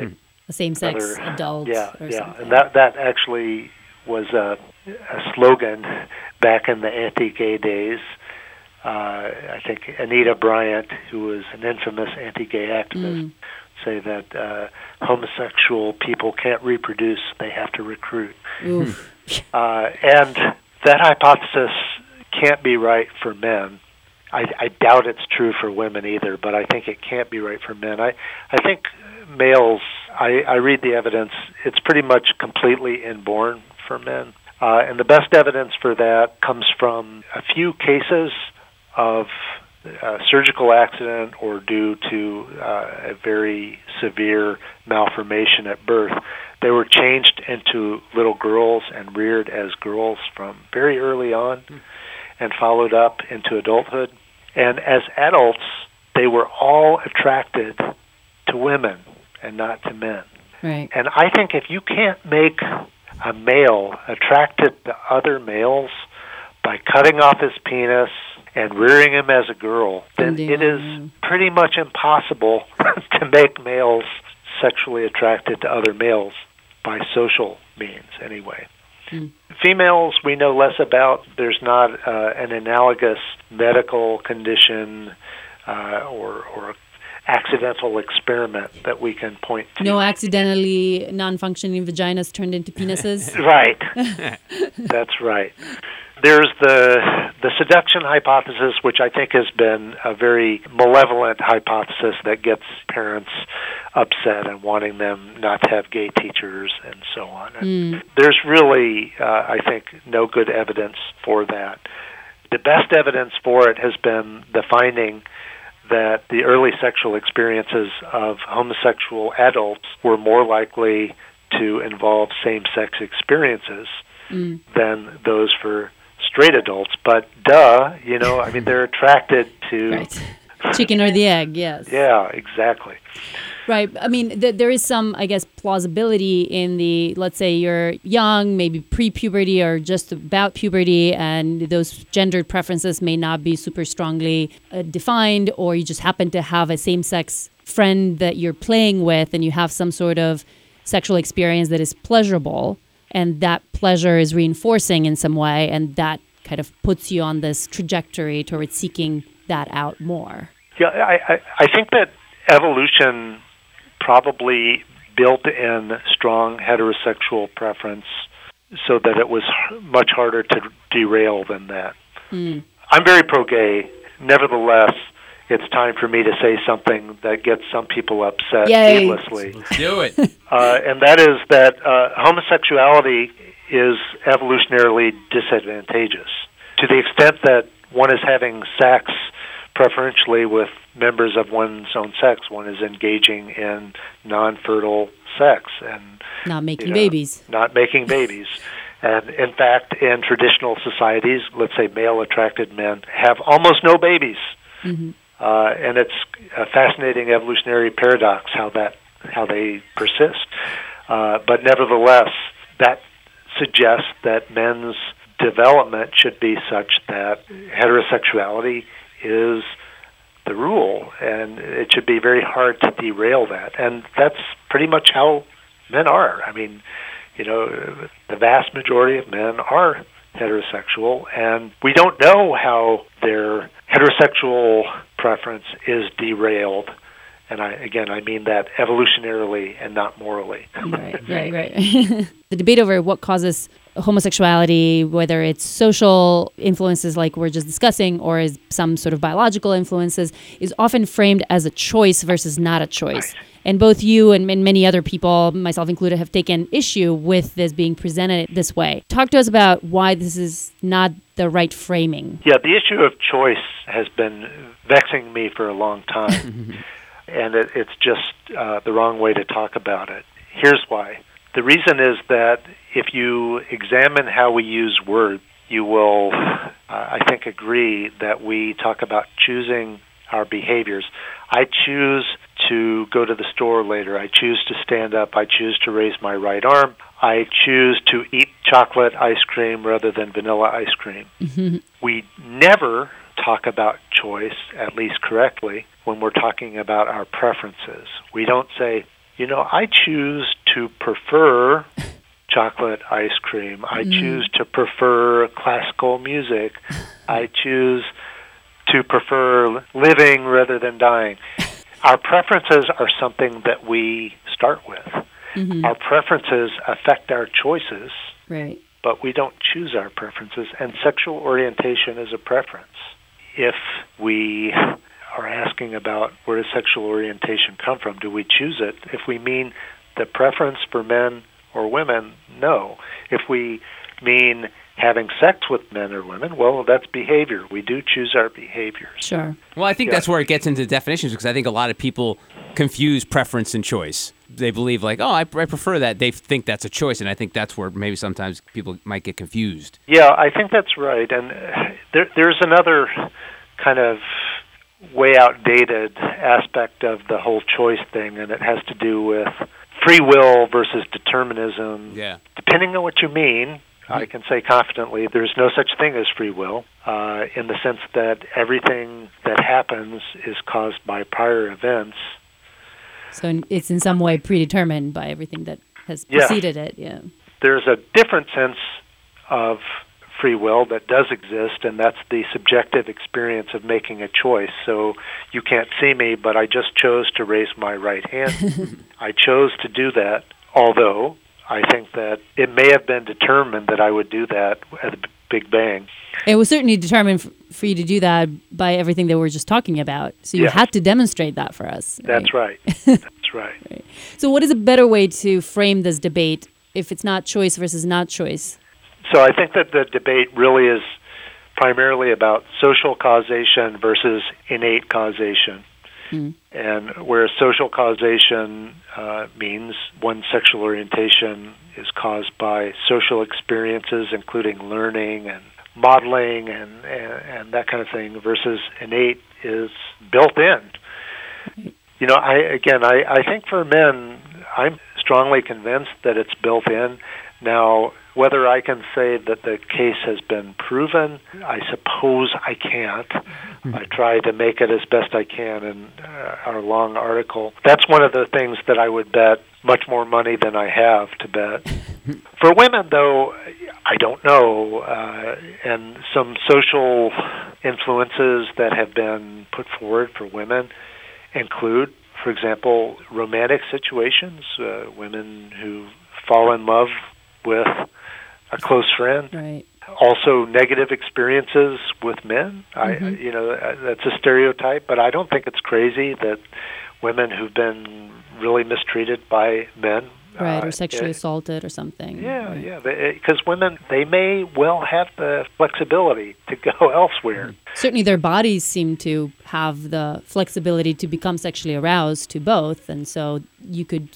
D: Same-sex
B: other
D: adult,
B: Yeah,
D: or
B: yeah,
D: something.
B: and that that actually was a, a slogan back in the anti-gay days. Uh, I think Anita Bryant, who was an infamous anti-gay activist, say that uh, homosexual people can't reproduce; they have to recruit. *laughs* Uh, and that hypothesis can't be right for men. I, I doubt it's true for women either, but I think it can't be right for men. I, I think males, I, I read the evidence, it's pretty much completely inborn for men. Uh, and the best evidence for that comes from a few cases of uh, surgical accident or due to uh, a very severe malformation at birth. They were changed into little girls and reared as girls from very early on and followed up into adulthood. And as adults, they were all attracted to women and not to men.
D: Right.
B: And I think if you can't make a male attracted to other males by cutting off his penis and rearing him as a girl, then
D: Indeed.
B: it is pretty much impossible *laughs* to make males sexually attracted to other males by social means, anyway. Females, we know less about. There's not uh, an analogous medical condition uh, or, or accidental experiment that we can point to.
D: No accidentally non-functioning vaginas turned into penises. *laughs*
B: Right. *laughs* That's right. There's the the seduction hypothesis, which I think has been a very malevolent hypothesis that gets parents upset and wanting them not to have gay teachers and so on. And There's really, uh, I think, no good evidence for that. The best evidence for it has been the finding that the early sexual experiences of homosexual adults were more likely to involve same sex experiences mm. than those for straight adults. But duh, you know, I mean, they're attracted to.
D: right. Chicken or the egg, yes.
B: Yeah, exactly.
D: Right. I mean, th- there is some, I guess, plausibility in the, let's say you're young, maybe pre puberty or just about puberty, and those gendered preferences may not be super strongly uh, defined, or you just happen to have a same sex friend that you're playing with, and you have some sort of sexual experience that is pleasurable, and that pleasure is reinforcing in some way, and that kind of puts you on this trajectory towards seeking that out more.
B: Yeah, I, I, I think that evolution probably built in strong heterosexual preference so that it was much harder to derail than that. I'm very pro gay. Nevertheless, it's time for me to say something that gets some people upset
D: Yay.
B: needlessly.
C: Let's do it. *laughs*
B: Uh, and that is that uh, homosexuality is evolutionarily disadvantageous to the extent that one is having sex preferentially with members of one's own sex. One is engaging in non-fertile sex and
D: Not making
B: you know,
D: babies.
B: not making babies. *laughs* And in fact, in traditional societies, let's say male attracted men have almost no babies. Uh, and it's a fascinating evolutionary paradox how that how they persist. Uh, but nevertheless, that suggests that men's development should be such that heterosexuality is the rule, and it should be very hard to derail that. And that's pretty much how men are. I mean, you know, the vast majority of men are heterosexual, and we don't know how their heterosexual preference is derailed. And I, again, I mean that evolutionarily and not morally.
D: right, *laughs* right, right. *laughs* the debate over what causes homosexuality, whether it's social influences like we're just discussing, or is some sort of biological influences, is often framed as a choice versus not a choice. And both you and, and many other people, myself included, have taken issue with this being presented this way. Talk to us about why this is not the right framing.
B: Yeah, the issue of choice has been vexing me for a long time, *laughs* and it, it's just uh, the wrong way to talk about it. Here's why. The reason is that if you examine how we use words, you will, uh, I think, agree that we talk about choosing our behaviors. I choose to go to the store later. I choose to stand up. I choose to raise my right arm. I choose to eat chocolate ice cream rather than vanilla ice cream. We never talk about choice, at least correctly, when we're talking about our preferences. We don't say, you know, I choose to prefer chocolate ice cream. I mm. choose to prefer classical music. I *laughs* choose to prefer living rather than dying. Our preferences are something that we start with. Mm-hmm. Our preferences affect our choices,
D: Right.
B: but we don't choose our preferences, and sexual orientation is a preference. If we are asking about where does sexual orientation come from, do we choose it? If we mean the preference for men or women, no. If we mean having sex with men or women, well, that's behavior. We do choose our behaviors.
D: Sure.
C: Well, I think
B: Yeah.
C: that's where it gets into definitions because I think a lot of people confuse preference and choice. They believe like, oh, I, I prefer that. They think that's a choice, and I think that's where maybe sometimes people might get confused.
B: Yeah, I think that's right. And there, there's another kind of way outdated aspect of the whole choice thing, and it has to do with free will versus determinism.
C: Yeah.
B: Depending on what you mean, I can say confidently there's no such thing as free will, uh, in the sense that everything that happens is caused by prior events.
D: So it's in some way predetermined by everything that has
B: Yeah.
D: preceded it. Yeah.
B: there's a different sense of free will that does exist, and that's the subjective experience of making a choice. So you can't see me, but I just chose to raise my right hand. *laughs* I chose to do that, although I think that it may have been determined that I would do that at the Big Bang.
D: It was certainly determined for you to do that by everything that we are just talking about. So you
B: Yes.
D: had to demonstrate that for us.
B: That's right. *laughs* That's right.
D: So what is a better way to frame this debate if it's not choice versus not choice?
B: So I think that the debate really is primarily about social causation versus innate causation. And where social causation uh, means one sexual orientation is caused by social experiences, including learning and modeling and, and, and that kind of thing, versus innate is built in. You know, I again, I, I think for men, I'm strongly convinced that it's built in. Now, whether I can say that the case has been proven, I suppose I can't. I try to make it as best I can in uh, our long article. That's one of the things that I would bet much more money than I have to bet. *laughs* For women, though, I don't know. Uh, and some social influences that have been put forward for women include, for example, romantic situations, uh, women who fall in love with a close friend.
D: Right.
B: also negative experiences with men. I, you know, uh, that's a stereotype, but I don't think it's crazy that women who've been really mistreated by men
D: right
B: uh,
D: or sexually
B: it-
D: assaulted or something
B: yeah,
D: Right.
B: yeah, because women they may well have the flexibility to go *laughs* elsewhere.
D: certainly their bodies seem to have the flexibility to become sexually aroused to both and so you could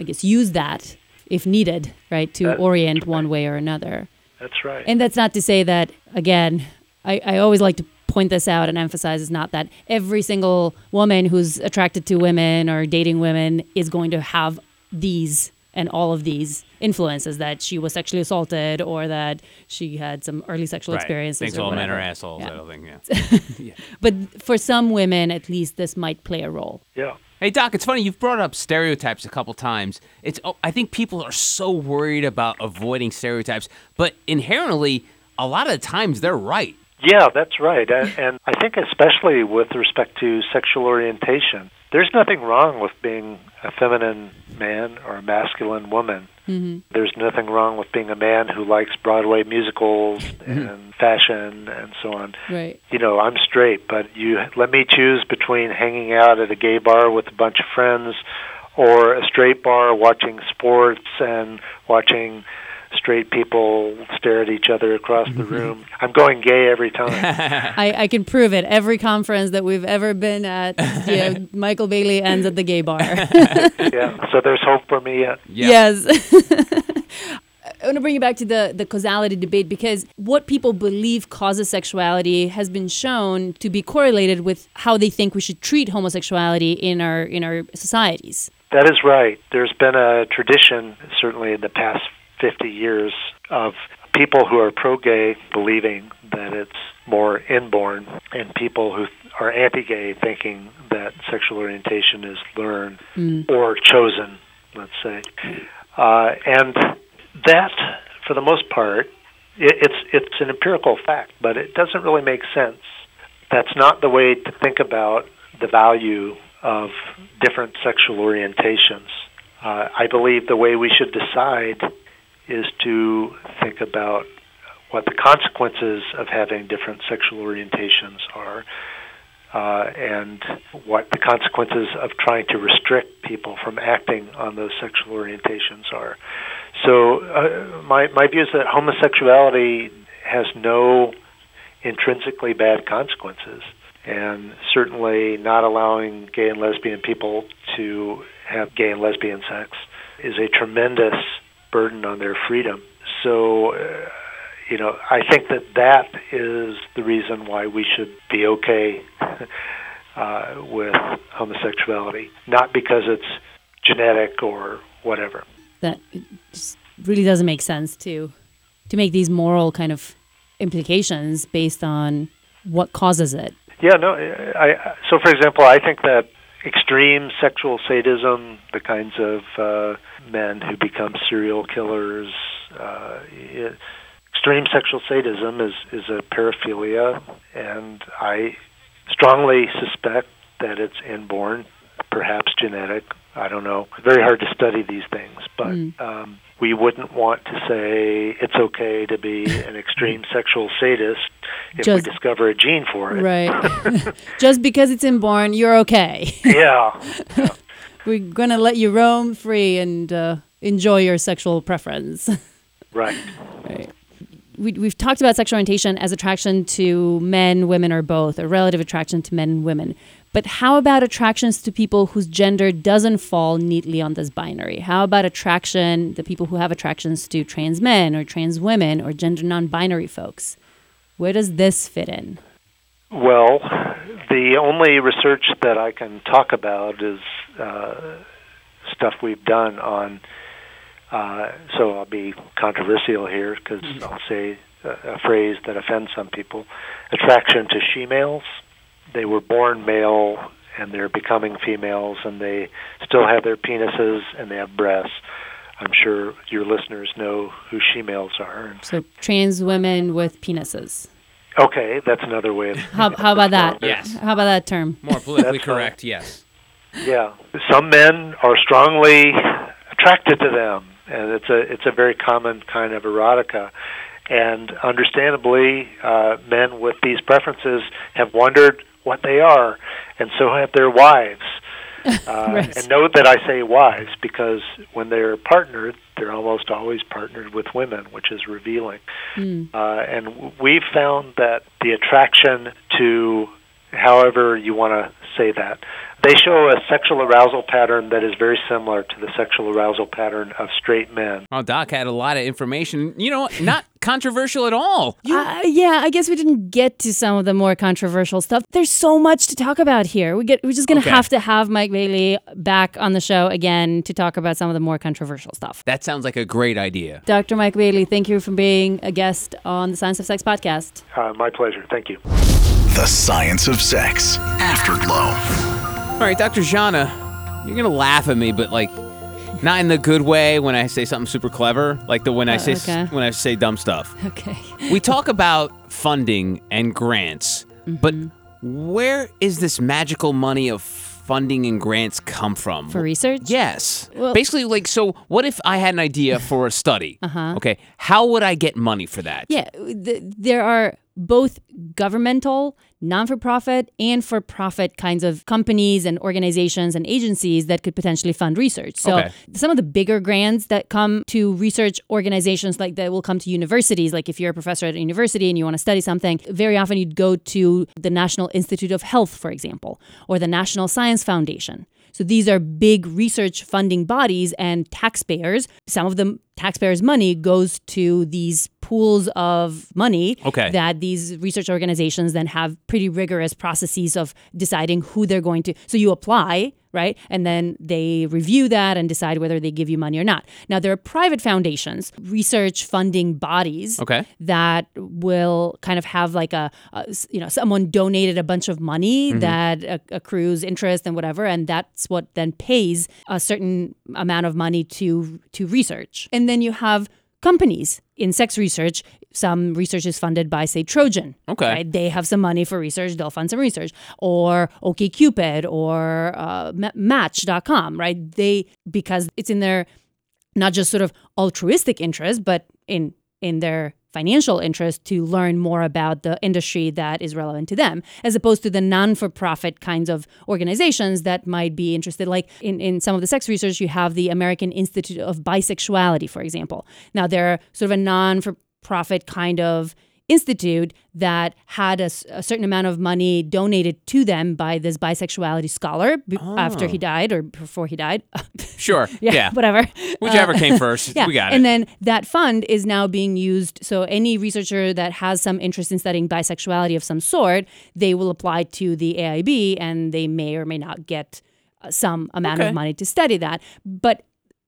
D: i guess use that if needed right to
B: That-
D: orient one way or another
B: That's right.
D: and that's not to say that again I, I always like to point this out and emphasize is not that every single woman who's attracted to women or dating women is going to have these and all of these influences that she was sexually assaulted or that she had some early sexual experiences
C: Thinks
D: or
C: all men are assholes.
D: Yeah.
C: I don't think. *laughs* Yeah.
D: But for some women, at least, this might play a role.
B: yeah.
C: Hey Doc, it's funny you've brought up stereotypes a couple times. It's oh, I think people are so worried about avoiding stereotypes, but inherently, a lot of the times they're right.
B: Yeah, that's right. And, and I think especially with respect to sexual orientation, there's nothing wrong with being a feminine man or a masculine woman.
D: Mm-hmm.
B: There's nothing wrong with being a man who likes Broadway musicals and fashion and so on.
D: Right.
B: You know, I'm straight, but you let me choose between hanging out at a gay bar with a bunch of friends or a straight bar watching sports and watching straight people stare at each other across the mm-hmm. room. I'm going gay every time. *laughs*
D: I, I can prove it. Every conference that we've ever been at, *laughs* you know, Michael Bailey ends at the gay bar. *laughs*
B: yeah, so there's hope for me yet.
C: Yeah.
D: Yes. I want to bring you back to the, the causality debate because what people believe causes sexuality has been shown to be correlated with how they think we should treat homosexuality in our in our societies.
B: That is right. There's been a tradition, certainly in the past 50 years, of people who are pro gay believing that it's more inborn, and people who are anti gay thinking that sexual orientation is learned or chosen, let's say. Uh, and that, for the most part, it, it's, it's an empirical fact, but it doesn't really make sense. That's not the way to think about the value of different sexual orientations. Uh, I believe the way we should decide is to think about what the consequences of having different sexual orientations are, uh, and what the consequences of trying to restrict people from acting on those sexual orientations are. So, uh, my my view is that homosexuality has no intrinsically bad consequences, and certainly not allowing gay and lesbian people to have gay and lesbian sex is a tremendous burden on their freedom. So, uh, you know, I think that that is the reason why we should be okay *laughs* uh, with homosexuality, not because it's genetic or whatever.
D: That really doesn't make sense to to make these moral kind of implications based on what causes it.
B: Yeah, no. I, I so for example, I think that extreme sexual sadism, the kinds of uh, men who become serial killers, uh, it, extreme sexual sadism is is a paraphilia, and I strongly suspect that it's inborn, perhaps genetic. I don't know. Very hard to study these things, but um, we wouldn't want to say it's okay to be an extreme *laughs* sexual sadist if
D: Just-
B: we discover a gene for it.
D: Right. *laughs* *laughs* Just because it's inborn, you're okay.
B: Yeah.
D: We're going to let you roam free and uh, enjoy your sexual preference. *laughs*
B: Right.
D: Right. We, we've talked about sexual orientation as attraction to men, women, or both, or relative attraction to men and women. But how about attractions to people whose gender doesn't fall neatly on this binary? How about attraction, the people who have attractions to trans men or trans women or gender non binary folks? Where does this fit in?
B: Well, the only research that I can talk about is uh, stuff we've done on. Uh, so I'll be controversial here because I'll say a, a phrase that offends some people. Attraction to she-males. They were born male and they're becoming females, and they still have their penises and they have breasts. I'm sure your listeners know who she-males are.
D: So, trans women with penises.
B: Okay, that's another way of.
D: How, how about that?
C: Yes.
D: How about that term?
C: More politically
B: That's fine.
C: correct, yes.
B: Yeah, some men are strongly attracted to them, and it's a it's a very common kind of erotica. And understandably, uh, men with these preferences have wondered what they are, and so have their wives. *laughs* Uh,
D: Right.
B: And note that I say wives because when they're partnered, they're almost always partnered with women, which is revealing. Uh, and we've found that the attraction to, however you want to say that, they show a sexual arousal pattern that is very similar to the sexual arousal pattern of straight men.
C: Oh, Doc had a lot of information. You know, not controversial at all.
D: Uh, yeah, I guess we didn't get to some of the more controversial stuff. There's so much to talk about here. We get we're just gonna
C: Okay.
D: have to have Mike Bailey back on the show again to talk about some of the more controversial stuff.
C: That sounds like a great idea.
D: Dr. Mike Bailey, thank you for being a guest on the Science of Sex podcast.
B: Uh, my pleasure. Thank you.
A: The Science of Sex. Afterglow.
C: All right, Dr. Zhana, you're going to laugh at me, but like not in the good way when I say something super clever, like the when I
D: Uh,
C: say s-
D: okay.
C: when I say dumb stuff.
D: Okay.
C: We talk about funding and grants, but
D: Mm-hmm.
C: where is this magical money of funding and grants come from?
D: For research?
C: Yes.
D: Well-
C: Basically, like, so what if I had an idea for a study? uh-huh. Okay. How would I get money for that?
D: Yeah, th- there are both governmental, non for profit, and for profit kinds of companies and organizations and agencies that could potentially fund research. So,
C: Okay.
D: some of the bigger grants that come to research organizations, like that will come to universities, like if you're a professor at a university and you want to study something, very often you'd go to the National Institute of Health, for example, or the National Science Foundation. So these are big research funding bodies and taxpayers. Some of the taxpayers' money goes to these pools of money
C: Okay.
D: that these research organizations then have pretty rigorous processes of deciding who they're going to. So you apply, right? And then they review that and decide whether they give you money or not. Now, there are private foundations, research funding bodies
C: Okay.
D: that will kind of have like a, a you know someone donated a bunch of money mm-hmm. that accrues interest and whatever and that's what then pays a certain amount of money to to research and then you have companies in sex research some research is funded by say trojan
C: Okay.
D: right? they have some money for research they'll fund some research or okcupid or uh, Ma- match.com right they because it's in their not just sort of altruistic interest, but in in their financial interest to learn more about the industry that is relevant to them, as opposed to the non-for-profit kinds of organizations that might be interested. Like in, in some of the sex research, you have the American Institute of Bisexuality, for example. Now they're sort of a non-for-profit kind of institute that had a certain amount of money donated to them by this bisexuality scholar b- after he died or before he died. *laughs*
C: Sure. Yeah.
D: whatever.
C: Whichever
D: Uh,
C: came first. *laughs*
D: yeah.
C: We got
D: and then that fund is now being used. So any researcher that has some interest in studying bisexuality of some sort, they will apply to the AIB and they may or may not get uh, some amount
C: Okay.
D: of money to study that. But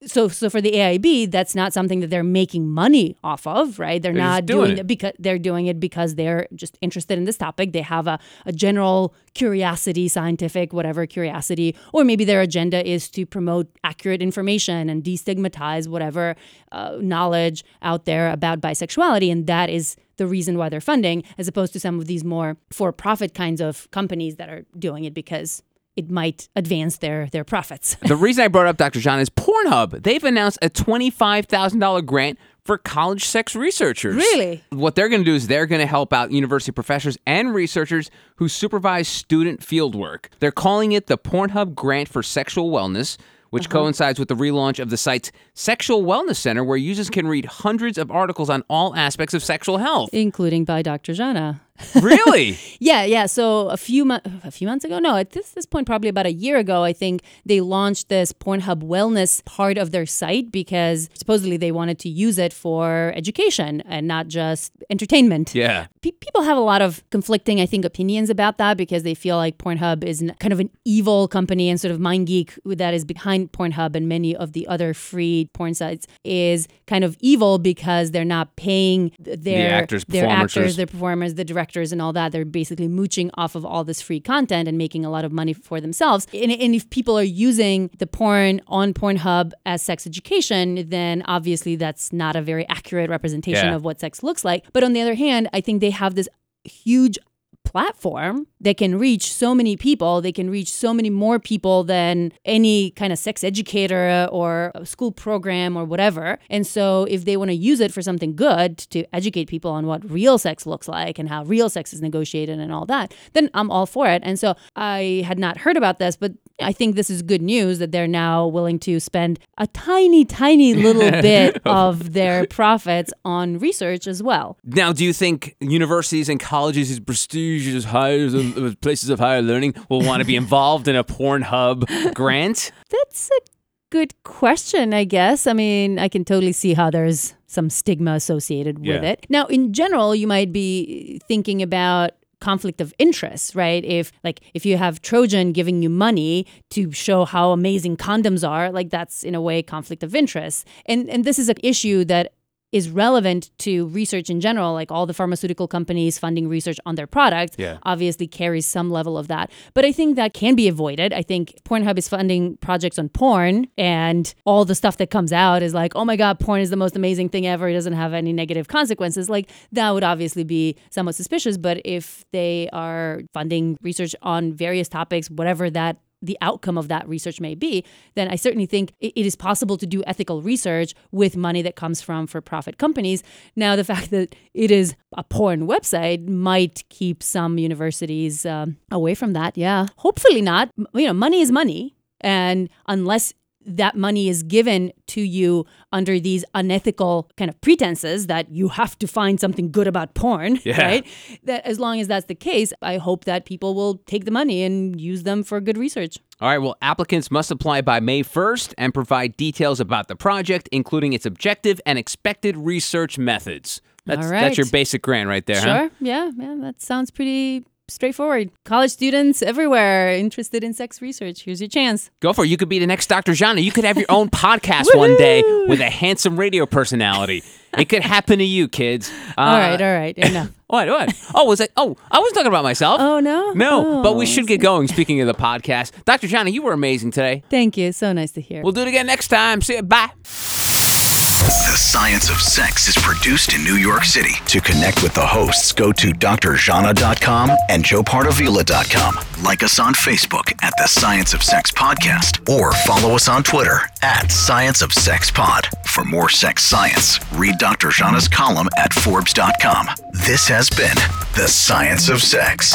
D: so so for the AIB, that's not something that they're making money off of, right? They're,
C: They're
D: not
C: doing
D: doing
C: it.
D: because they're doing it because they're just interested in this topic. They have a, a general curiosity, scientific, whatever curiosity, or maybe their agenda is to promote accurate information and destigmatize whatever uh, knowledge out there about bisexuality. And that is the reason why they're funding, as opposed to some of these more for profit kinds of companies that are doing it because it might advance their their profits.
C: The *laughs* reason I brought up Dr. Zhana is Pornhub. They've announced a $25,000 grant for college sex researchers.
D: Really?
C: What they're going to do is they're going to help out university professors and researchers who supervise student fieldwork. They're calling it the Pornhub Grant for Sexual Wellness, which
D: Uh-huh.
C: coincides with the relaunch of the site's Sexual Wellness Center, where users can read hundreds of articles on all aspects of sexual health.
D: including by Dr. Zhana.
C: Really? *laughs*
D: Yeah, yeah. So a few mo- a few months ago, no, at this this point, probably about a year ago, I think they launched this Pornhub Wellness part of their site because supposedly they wanted to use it for education and not just entertainment.
C: Yeah.
D: Pe- people have a lot of conflicting, I think, opinions about that because they feel like Pornhub is kind of an evil company and sort of MindGeek that is behind Pornhub and many of the other free porn sites is kind of evil because they're not paying th- their
C: actors,
D: their
C: performers.
D: actors, their performers, the directors, and all that. They're basically mooching off of all this free content and making a lot of money for themselves. And, and if people are using the porn on Pornhub as sex education, then obviously that's not a very accurate representation
C: Yeah.
D: of what sex looks like. But on the other hand, I think they have this huge platform they can reach so many people. They can reach so many more people than any kind of sex educator or school program or whatever. And so, if they want to use it for something good to educate people on what real sex looks like and how real sex is negotiated and all that, then I'm all for it. And so, I had not heard about this, but I think this is good news that they're now willing to spend a tiny, tiny little *laughs* bit of *laughs* their profits on research as well.
C: Now, do you think universities and colleges, these prestigious higher places of higher learning, will want to be *laughs* involved in a Pornhub grant?
D: That's a good question, I guess. I mean, I can totally see how there's some stigma associated with
C: Yeah.
D: it. Now, in general, you might be thinking about conflict of interest, right? If like if you have Trojan giving you money to show how amazing condoms are, like that's in a way conflict of interest. And and this is an issue that is relevant to research in general, like all the pharmaceutical companies funding research on their products
C: Yeah.
D: obviously carries some level of that. But I think that can be avoided. I think Pornhub is funding projects on porn, and all the stuff that comes out is like, oh my God, porn is the most amazing thing ever. It doesn't have any negative consequences. Like, that would obviously be somewhat suspicious. But if they are funding research on various topics, whatever that the outcome of that research may be, then I certainly think it is possible to do ethical research with money that comes from for profit companies. Now, the *laughs* fact that it is a porn website might keep some universities um, away from that. Yeah. Hopefully not. You know, money is money. And unless that money is given to you under these unethical kind of pretenses that you have to find something good about porn, *laughs*
C: Yeah.
D: right? That as long as that's the case, I hope that people will take the money and use them for good research.
C: All right, well, applicants must apply by May 1st and provide details about the project, including its objective and expected research methods. That's,
D: All
C: that's your basic grant right there, huh?
D: Sure. Yeah. Yeah. That sounds pretty straightforward. College students everywhere interested in sex research. Here's your chance.
C: Go for it. You could be the next Dr. Zhana. You could have your own *laughs* podcast one day with a handsome radio personality. It could happen to you, kids. *laughs* Uh,
D: all right. All right. Enough. *laughs*
C: What? What? Oh, was it? Oh, I was talking about myself.
D: Oh, no?
C: No, but we
D: Oh,
C: should get going. Speaking of the podcast, Dr. Zhana, you were amazing today.
D: Thank you. So nice to hear.
C: We'll do it again next time. See you. Bye.
A: Science of Sex is produced in New York City. To connect with the hosts, go to drzhana.com and joepardavila.com. Like us on Facebook at The Science of Sex Podcast or follow us on Twitter at Science of Sex Pod. For more sex science, read Dr. Zhana's column at Forbes.com. This has been The Science of Sex.